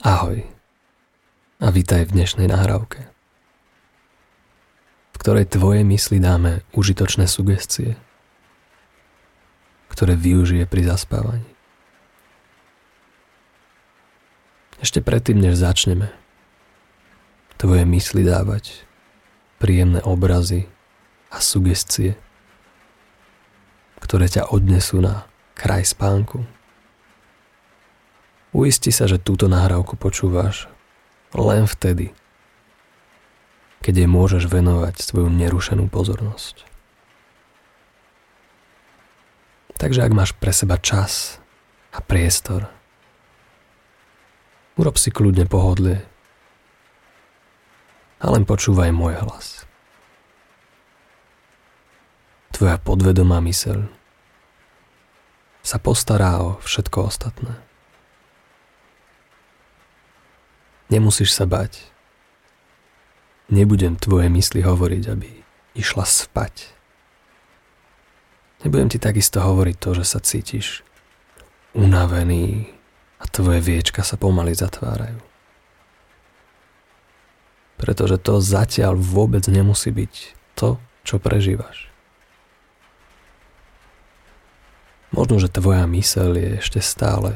Ahoj a vítaj v dnešnej nahrávke, v ktorej tvoje mysli dáme užitočné sugestie, ktoré využije pri zaspávaní. Ešte predtým, než začneme, tvoje mysli dávať príjemné obrazy a sugestie, ktoré ťa odnesú na kraj spánku. Uisti sa, že túto nahrávku počúvaš len vtedy, keď jej môžeš venovať svoju nerušenú pozornosť. Takže ak máš pre seba čas a priestor, urob si kľudne pohodlie a len počúvaj môj hlas. Tvoja podvedomá myseľ sa postará o všetko ostatné. Nemusíš sa bať. Nebudem tvoje mysli hovoriť, aby išla spať. Nebudem ti takisto hovoriť to, že sa cítiš unavený a tvoje viečka sa pomaly zatvárajú. Pretože to zatiaľ vôbec nemusí byť to, čo prežívaš. Možno, že tvoja myseľ je ešte stále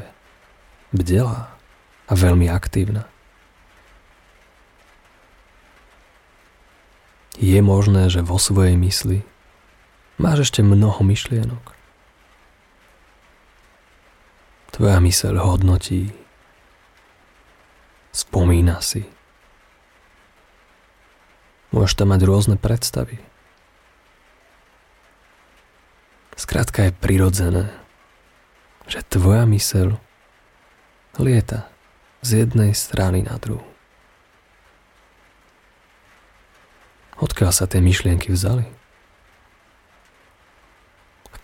bdelá a veľmi aktívna. Je možné, že vo svojej mysli máš ešte mnoho myšlienok. Tvoja myseľ hodnotí, spomína si. Môžeš tam mať rôzne predstavy. Skrátka je prirodzené, že tvoja myseľ lieta z jednej strany na druhú. Odkiaľ sa tie myšlienky vzali?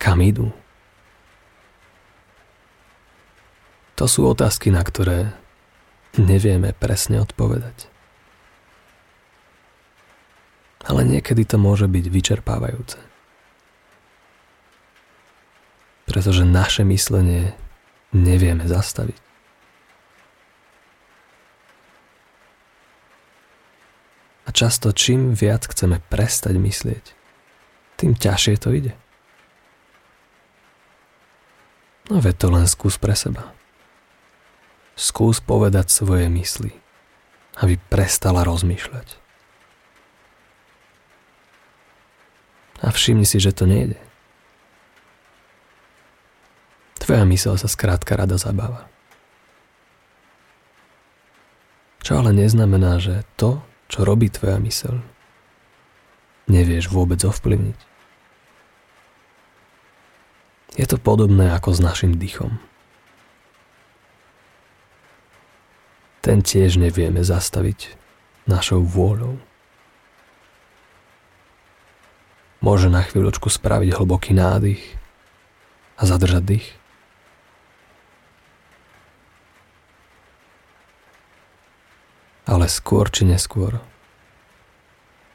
Kam idú? To sú otázky, na ktoré nevieme presne odpovedať. Ale niekedy to môže byť vyčerpávajúce. Pretože naše myslenie nevieme zastaviť. A často čím viac chceme prestať myslieť, tým ťažšie to ide. No veď to len skús pre seba. Skús povedať svoje mysli, aby prestala rozmýšľať. A všimni si, že to nejde. Tvoja mysel sa skrátka rada zabáva. Čo ale neznamená, že to, čo robí tvoja mysel, nevieš vôbec ovplyvniť. Je to podobné ako s našim dychom. Ten tiež nevieme zastaviť našou vôľou. Môže na chvíľočku spraviť hlboký nádych a zadržať dých. Ale skôr či neskôr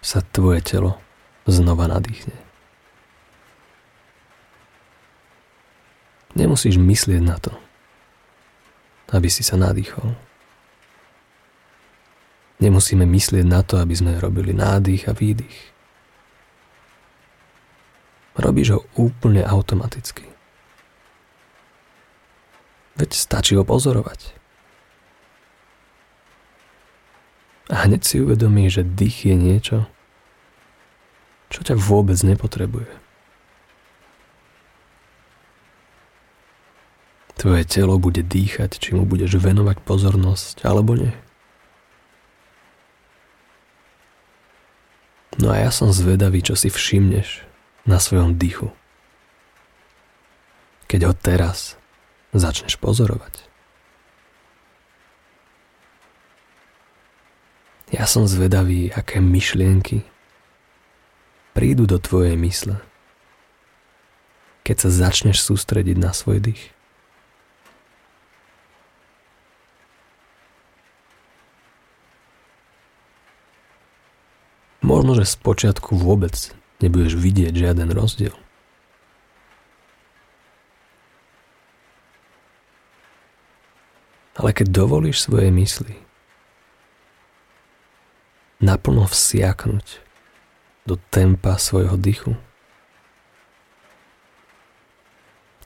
sa tvoje telo znova nadýchne. Nemusíš myslieť na to, aby si sa nadýchol. Nemusíme myslieť na to, aby sme robili nádych a výdych. Robíš ho úplne automaticky. Veď stačí ho pozorovať. A hneď si uvedomí, že dých je niečo, čo ťa vôbec nepotrebuje. Tvoje telo bude dýchať, či mu budeš venovať pozornosť, alebo nie. No a ja som zvedavý, čo si všimneš na svojom dýchu. Keď ho teraz začneš pozorovať. Ja som zvedavý, aké myšlienky prídu do tvojej mysle, keď sa začneš sústrediť na svoj dých. Možno, že z počiatku vôbec nebudeš vidieť žiaden rozdiel. Ale keď dovolíš svoje mysli naplno vsiaknúť do tempa svojho dychu,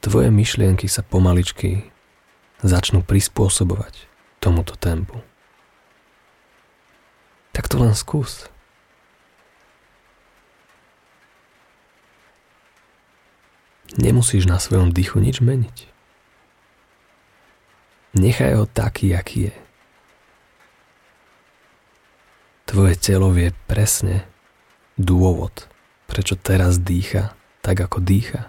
tvoje myšlienky sa pomaličky začnú prispôsobovať tomuto tempu. Tak to len skús. Nemusíš na svojom dychu nič meniť. Nechaj ho taký, aký je. Tvoje telo vie presne dôvod, prečo teraz dýcha tak, ako dýcha.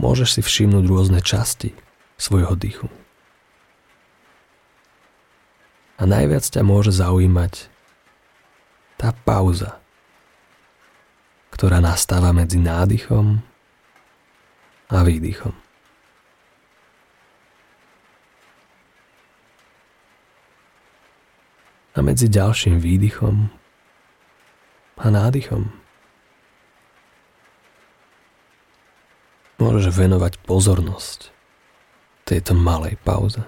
Môžeš si všimnúť rôzne časti svojho dýchu. A najviac ťa môže zaujímať tá pauza, ktorá nastáva medzi nádychom a výdychom. A medzi ďalším výdychom a nádychom môžeš venovať pozornosť tejto malej pauze.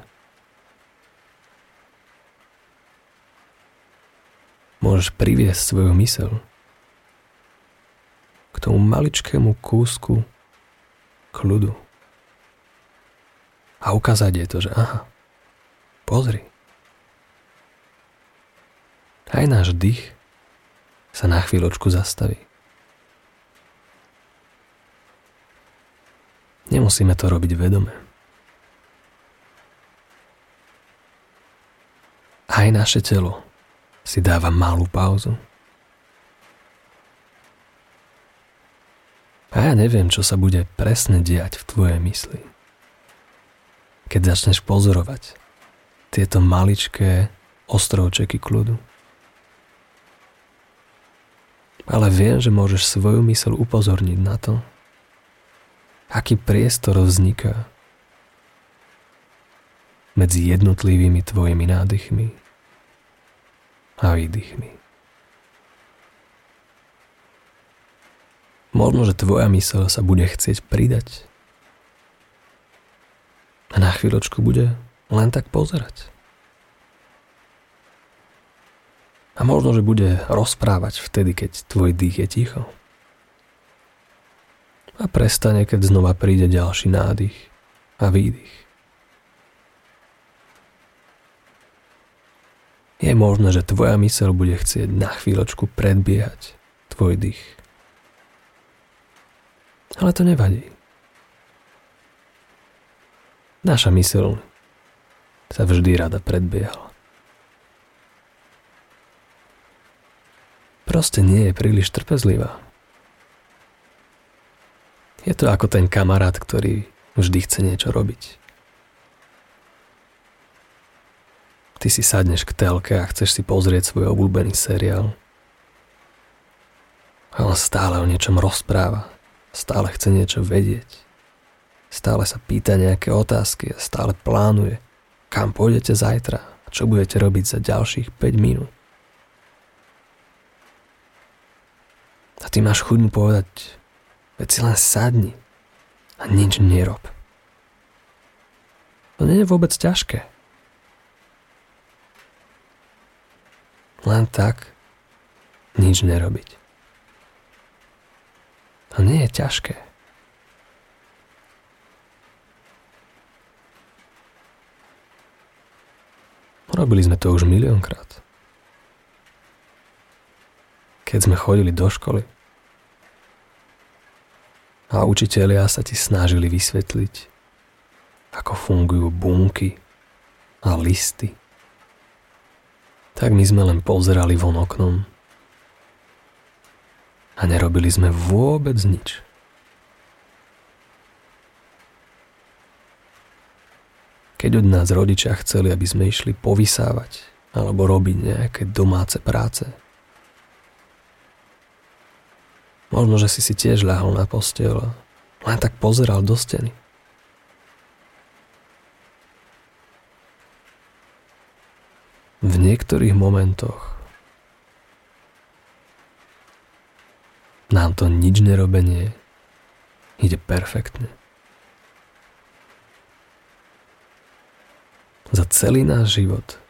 Môžeš priviesť svoju mysel k tomu maličkému kúsku kľudu. A ukázať je to, že aha, pozri. Aj náš dých sa na chvíľočku zastaví. Nemusíme to robiť vedome. Aj naše telo si dáva malú pauzu. A ja neviem, čo sa bude presne diať v tvojej mysli. Keď začneš pozorovať tieto maličké ostrovčeky kľudu. Ale viem, že môžeš svoju mysel upozorniť na to, aký priestor vzniká medzi jednotlivými tvojimi nádychmi a výdychmi. Možno, že tvoja mysel sa bude chcieť pridať. A na chvíľočku bude len tak pozerať. A možno, že bude rozprávať vtedy, keď tvoj dých je ticho. A prestane, keď znova príde ďalší nádych a výdych. Je možné, že tvoja mysel bude chcieť na chvíľočku predbiehať tvoj dých. Ale to nevadí. Naša mysl sa vždy rada predbiehala. Proste nie je príliš trpezlivá. Je to ako ten kamarát, ktorý vždy chce niečo robiť. Ty si sadneš k telke a chceš si pozrieť svoj obľúbený seriál. A on stále o niečom rozpráva Stále chce niečo vedieť. Stále sa pýta nejaké otázky a stále plánuje, kam pôjdete zajtra a čo budete robiť za ďalších 5 minút. A ty máš chuť mu povedať, veď si len sadni a nič nerob. To nie je vôbec ťažké. Len tak nič nerobiť. To nie je ťažké. Robili sme to už miliónkrát. Keď sme chodili do školy a učitelia sa ti snažili vysvetliť, ako fungujú bunky a listy, tak my sme len pozerali von oknom a nerobili sme vôbec nič. Keď od nás rodičia chceli, aby sme išli povysávať alebo robiť nejaké domáce práce, možno, že si si tiež ľahol na postel a len tak pozeral do steny. V niektorých momentoch nám to nič nerobenie ide perfektne. Za celý náš život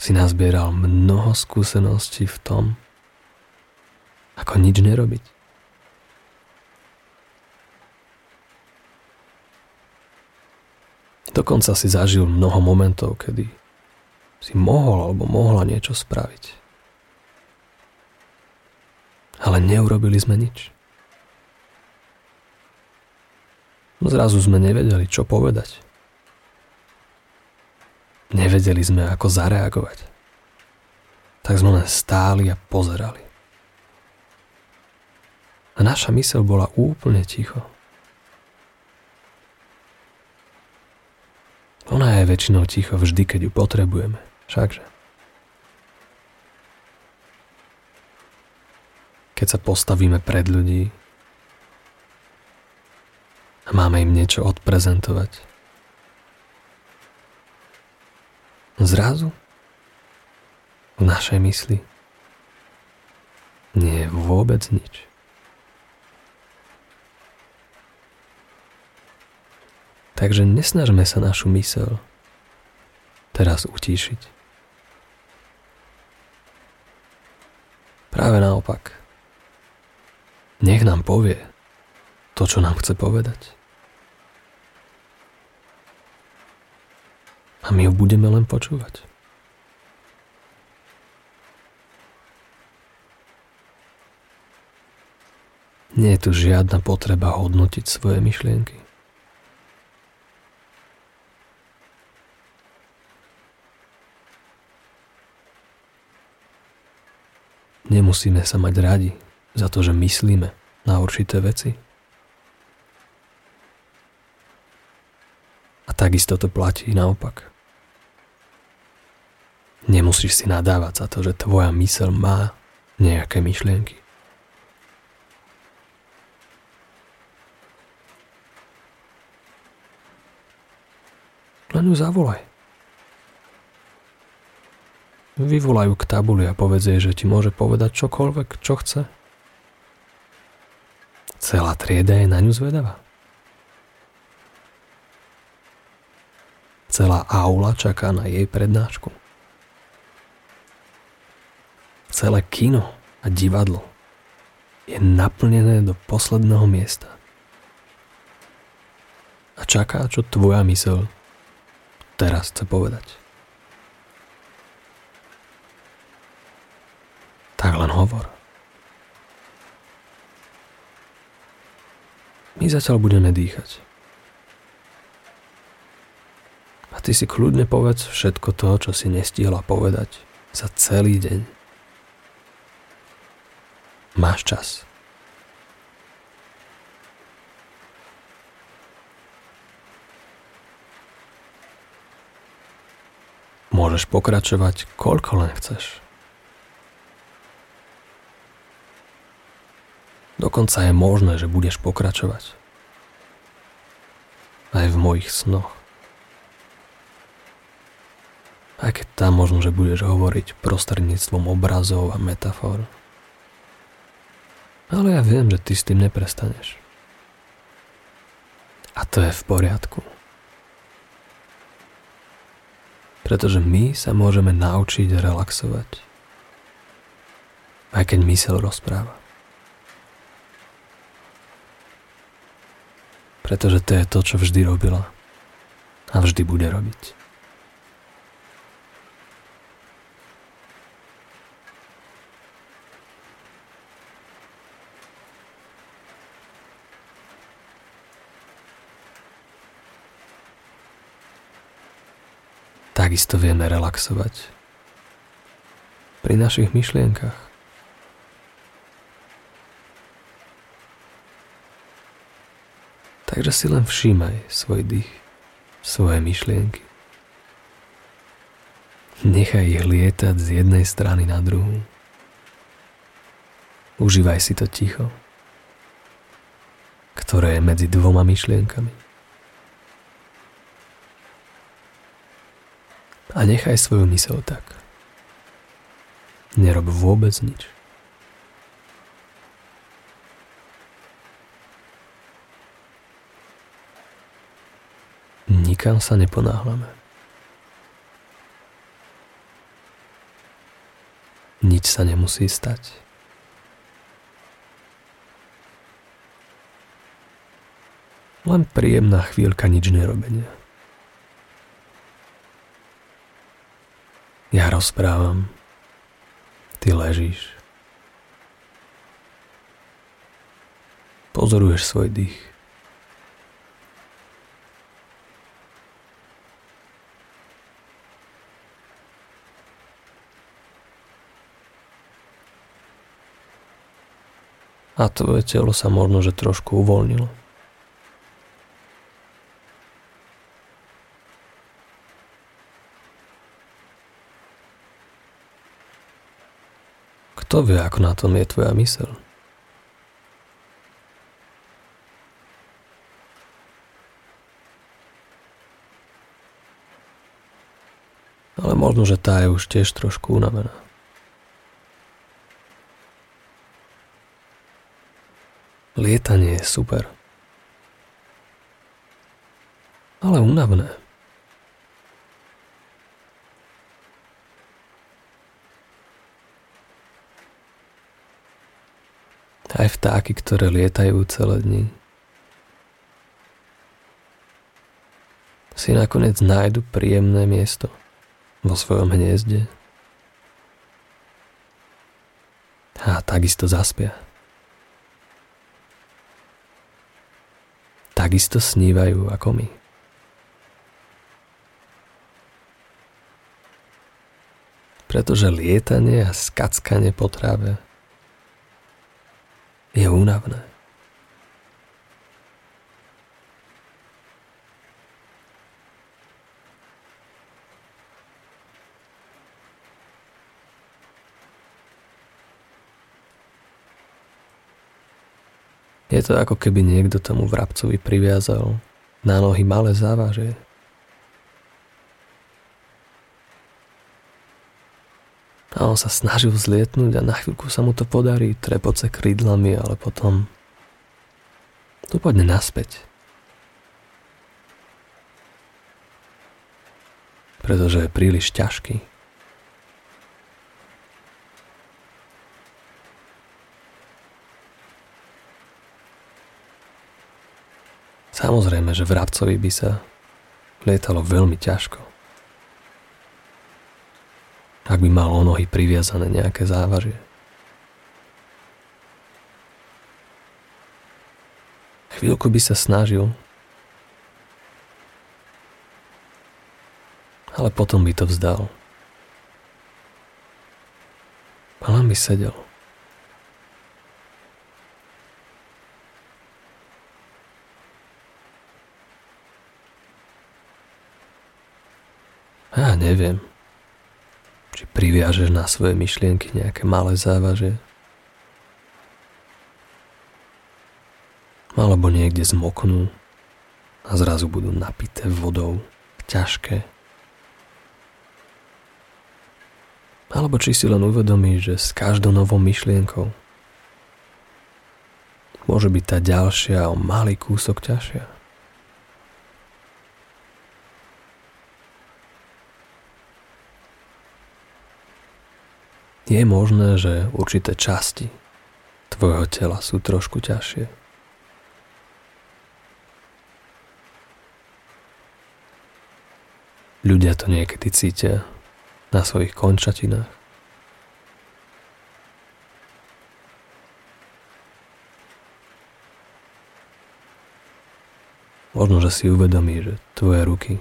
si nazbieral mnoho skúseností v tom, ako nič nerobiť. Dokonca si zažil mnoho momentov, kedy si mohol alebo mohla niečo spraviť. Ale neurobili sme nič. Zrazu sme nevedeli, čo povedať. Nevedeli sme, ako zareagovať. Tak sme len stáli a pozerali. A naša mysel bola úplne ticho. Ona je väčšinou ticho vždy, keď ju potrebujeme. Všakže. Keď sa postavíme pred ľudí a máme im niečo odprezentovať, Zrazu v našej mysli nie je vôbec nič. Takže nesnažme sa našu mysel teraz utíšiť. Práve naopak. Nech nám povie to, čo nám chce povedať. A my ho budeme len počúvať. Nie je tu žiadna potreba hodnotiť svoje myšlienky. Nemusíme sa mať radi za to, že myslíme na určité veci. A takisto to platí naopak. Nemusíš si nadávať za to, že tvoja mysel má nejaké myšlienky. Len ju zavolaj. Vyvolajú k tabuli a povedz jej, že ti môže povedať čokoľvek, čo chce. Celá trieda je na ňu zvedavá. Celá aula čaká na jej prednášku celé kino a divadlo je naplnené do posledného miesta. A čaká, čo tvoja mysel teraz chce povedať. Tak len hovor. My zatiaľ budeme dýchať. A ty si kľudne povedz všetko to, čo si nestihla povedať za celý deň. Máš čas. Môžeš pokračovať koľko len chceš. Dokonca je možné, že budeš pokračovať. Aj v mojich snoch. Aj keď tam možno, že budeš hovoriť prostredníctvom obrazov a metafor. Ale ja viem, že ty s tým neprestaneš. A to je v poriadku. Pretože my sa môžeme naučiť relaxovať. Aj keď mysel rozpráva. Pretože to je to, čo vždy robila. A vždy bude robiť. takisto vieme relaxovať pri našich myšlienkach. Takže si len všímaj svoj dých, svoje myšlienky. Nechaj ich lietať z jednej strany na druhú. Užívaj si to ticho, ktoré je medzi dvoma myšlienkami. a nechaj svoju mysel tak. Nerob vôbec nič. Nikam sa neponáhlame. Nič sa nemusí stať. Len príjemná chvíľka nič nerobenia. Ja rozprávam, ty ležíš. Pozoruješ svoj dých. A tvoje telo sa možno, že trošku uvoľnilo. Kto vie, ako na tom je tvoja myseľ? Ale možno, že tá je už tiež trošku unavená. Lietanie je super. Ale únavné. Aj vtáky, ktoré lietajú celé dni, si nakoniec nájdu príjemné miesto vo svojom hniezde a takisto zaspia. Takisto snívajú ako my. Pretože lietanie a skackanie po tráve je únavné. Je to ako keby niekto tomu vrabcovi priviazal na nohy malé závaže. A on sa snažil zlietnúť a na chvíľku sa mu to podarí, trepoce krídlami, ale potom to poďme naspäť. Pretože je príliš ťažký. Samozrejme, že vrabcovi by sa lietalo veľmi ťažko. Ak by mal o nohy priviazané nejaké závažie. Chvíľku by sa snažil, ale potom by to vzdal. A len by sedel. Ja neviem, či priviažeš na svoje myšlienky nejaké malé závaže. Alebo niekde zmoknú a zrazu budú napité vodou, ťažké. Alebo či si len uvedomíš, že s každou novou myšlienkou môže byť tá ďalšia o malý kúsok ťažšia. Je možné, že určité časti tvojho tela sú trošku ťažšie. Ľudia to niekedy cítia na svojich končatinách. Možno, že si uvedomí, že tvoje ruky,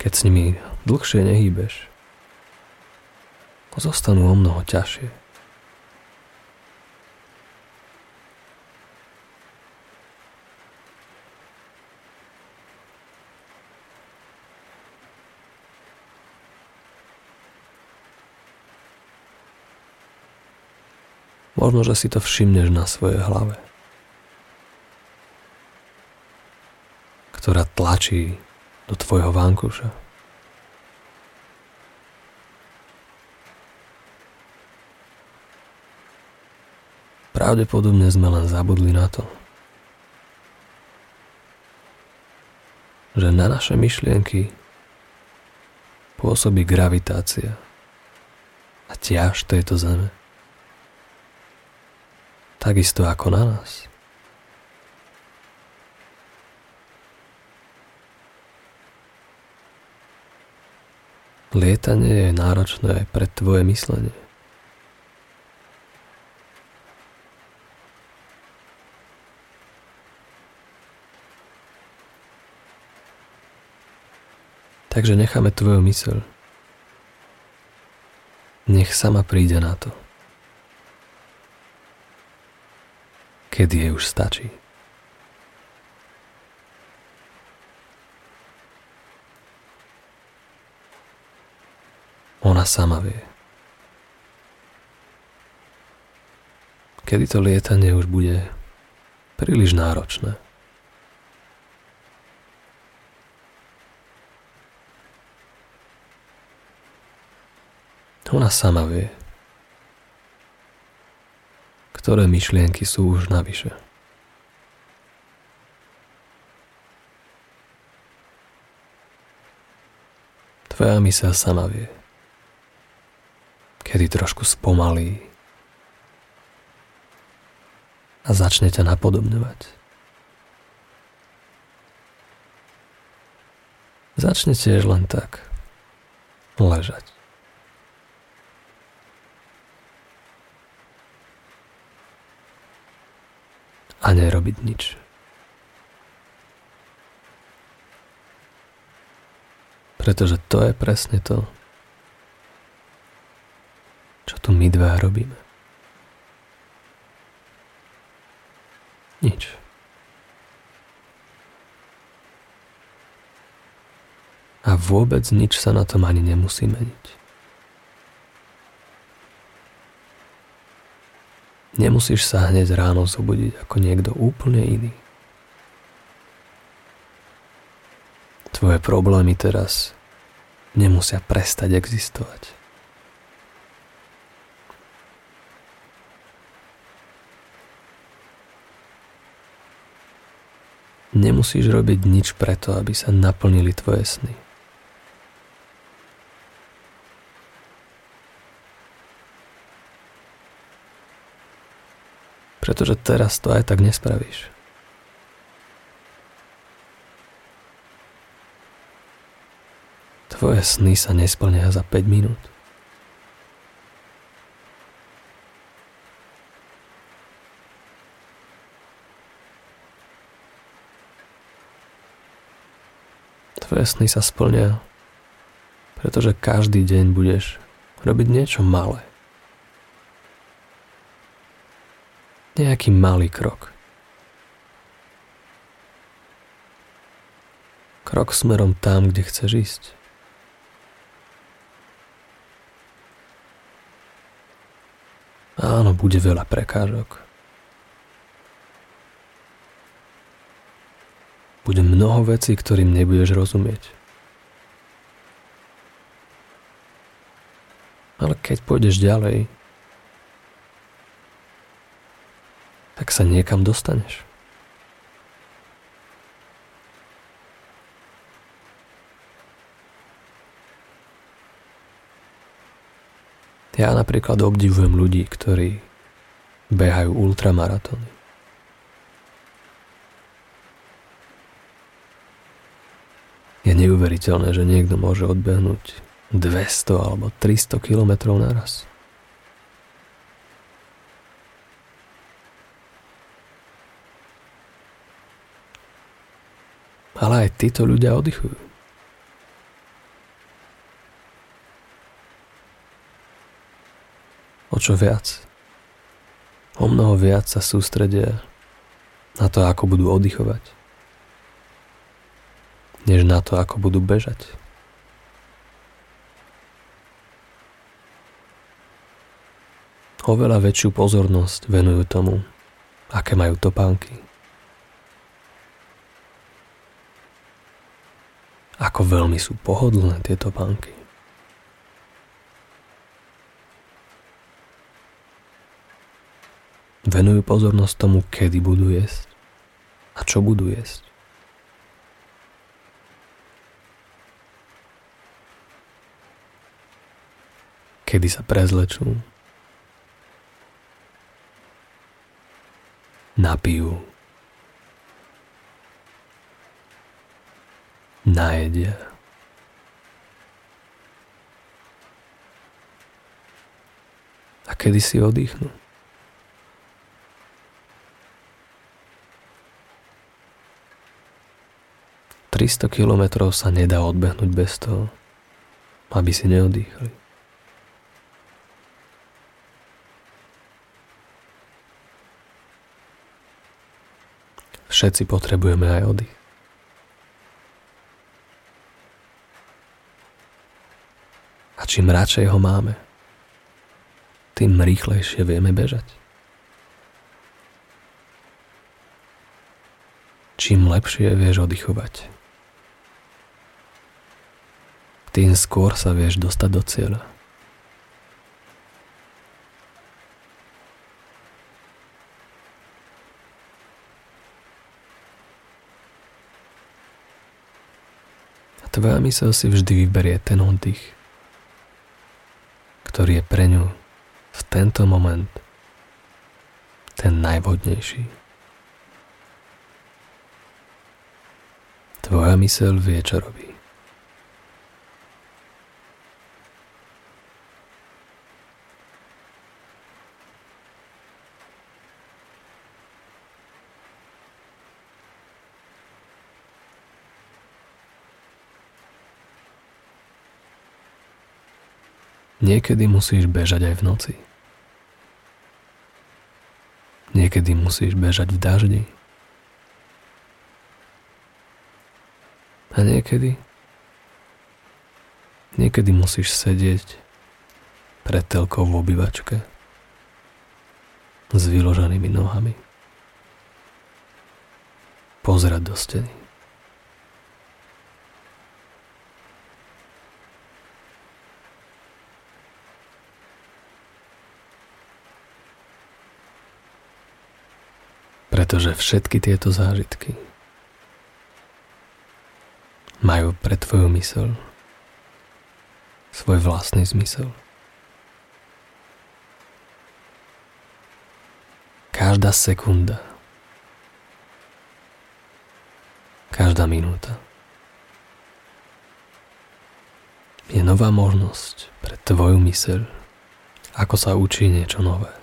keď s nimi dlhšie nehýbeš, zostanú o mnoho ťažšie. Možno, že si to všimneš na svojej hlave, ktorá tlačí do tvojho vankuša. Pravdepodobne sme len zabudli na to, že na naše myšlienky pôsobí gravitácia a ťaž tejto zeme. Takisto ako na nás. Lietanie je náročné pre tvoje myslenie. Takže necháme tvoju myseľ. Nech sama príde na to. Kedy jej už stačí. Ona sama vie. Kedy to lietanie už bude príliš náročné. Ona sama vie, ktoré myšlienky sú už navyše. Tvoja mysel sama vie, kedy trošku spomalí a začne ťa napodobňovať. Začne tiež len tak ležať. A nerobiť nič. Pretože to je presne to, čo tu my dva robíme. Nič. A vôbec nič sa na tom ani nemusí meniť. Nemusíš sa hneď ráno zobudiť ako niekto úplne iný. Tvoje problémy teraz nemusia prestať existovať. Nemusíš robiť nič preto, aby sa naplnili tvoje sny. Pretože teraz to aj tak nespravíš. Tvoje sny sa nesplnia za 5 minút. Tvoje sny sa splnia, pretože každý deň budeš robiť niečo malé. Nejaký malý krok. Krok smerom tam, kde chceš ísť. Áno, bude veľa prekážok. Bude mnoho vecí, ktorým nebudeš rozumieť. Ale keď pôjdeš ďalej, tak sa niekam dostaneš. Ja napríklad obdivujem ľudí, ktorí behajú ultramaratóny. Je neuveriteľné, že niekto môže odbehnúť 200 alebo 300 km naraz. Ale aj títo ľudia oddychujú. O čo viac? O mnoho viac sa sústredia na to, ako budú oddychovať, než na to, ako budú bežať. Oveľa väčšiu pozornosť venujú tomu, aké majú topánky, Ako veľmi sú pohodlné tieto banky. Venujú pozornosť tomu, kedy budú jesť a čo budú jesť. Kedy sa prezlečú, napijú najedia. A kedy si oddychnú. 300 kilometrov sa nedá odbehnúť bez toho, aby si neodýchali. Všetci potrebujeme aj oddych. Čím radšej ho máme, tým rýchlejšie vieme bežať. Čím lepšie vieš oddychovať, tým skôr sa vieš dostať do cieľa. A tvoja mysel si vždy vyberie ten oddych, ktorý je pre ňu v tento moment ten najvhodnejší. Tvoja mysel vie, čo robí. Niekedy musíš bežať aj v noci. Niekedy musíš bežať v daždi. A niekedy Niekedy musíš sedieť pred telkou v obývačke s vyloženými nohami. Pozerať do steny. Pretože všetky tieto zážitky majú pre tvoju mysel svoj vlastný zmysel. Každá sekunda, každá minúta je nová možnosť pre tvoju myseľ, ako sa učí niečo nové.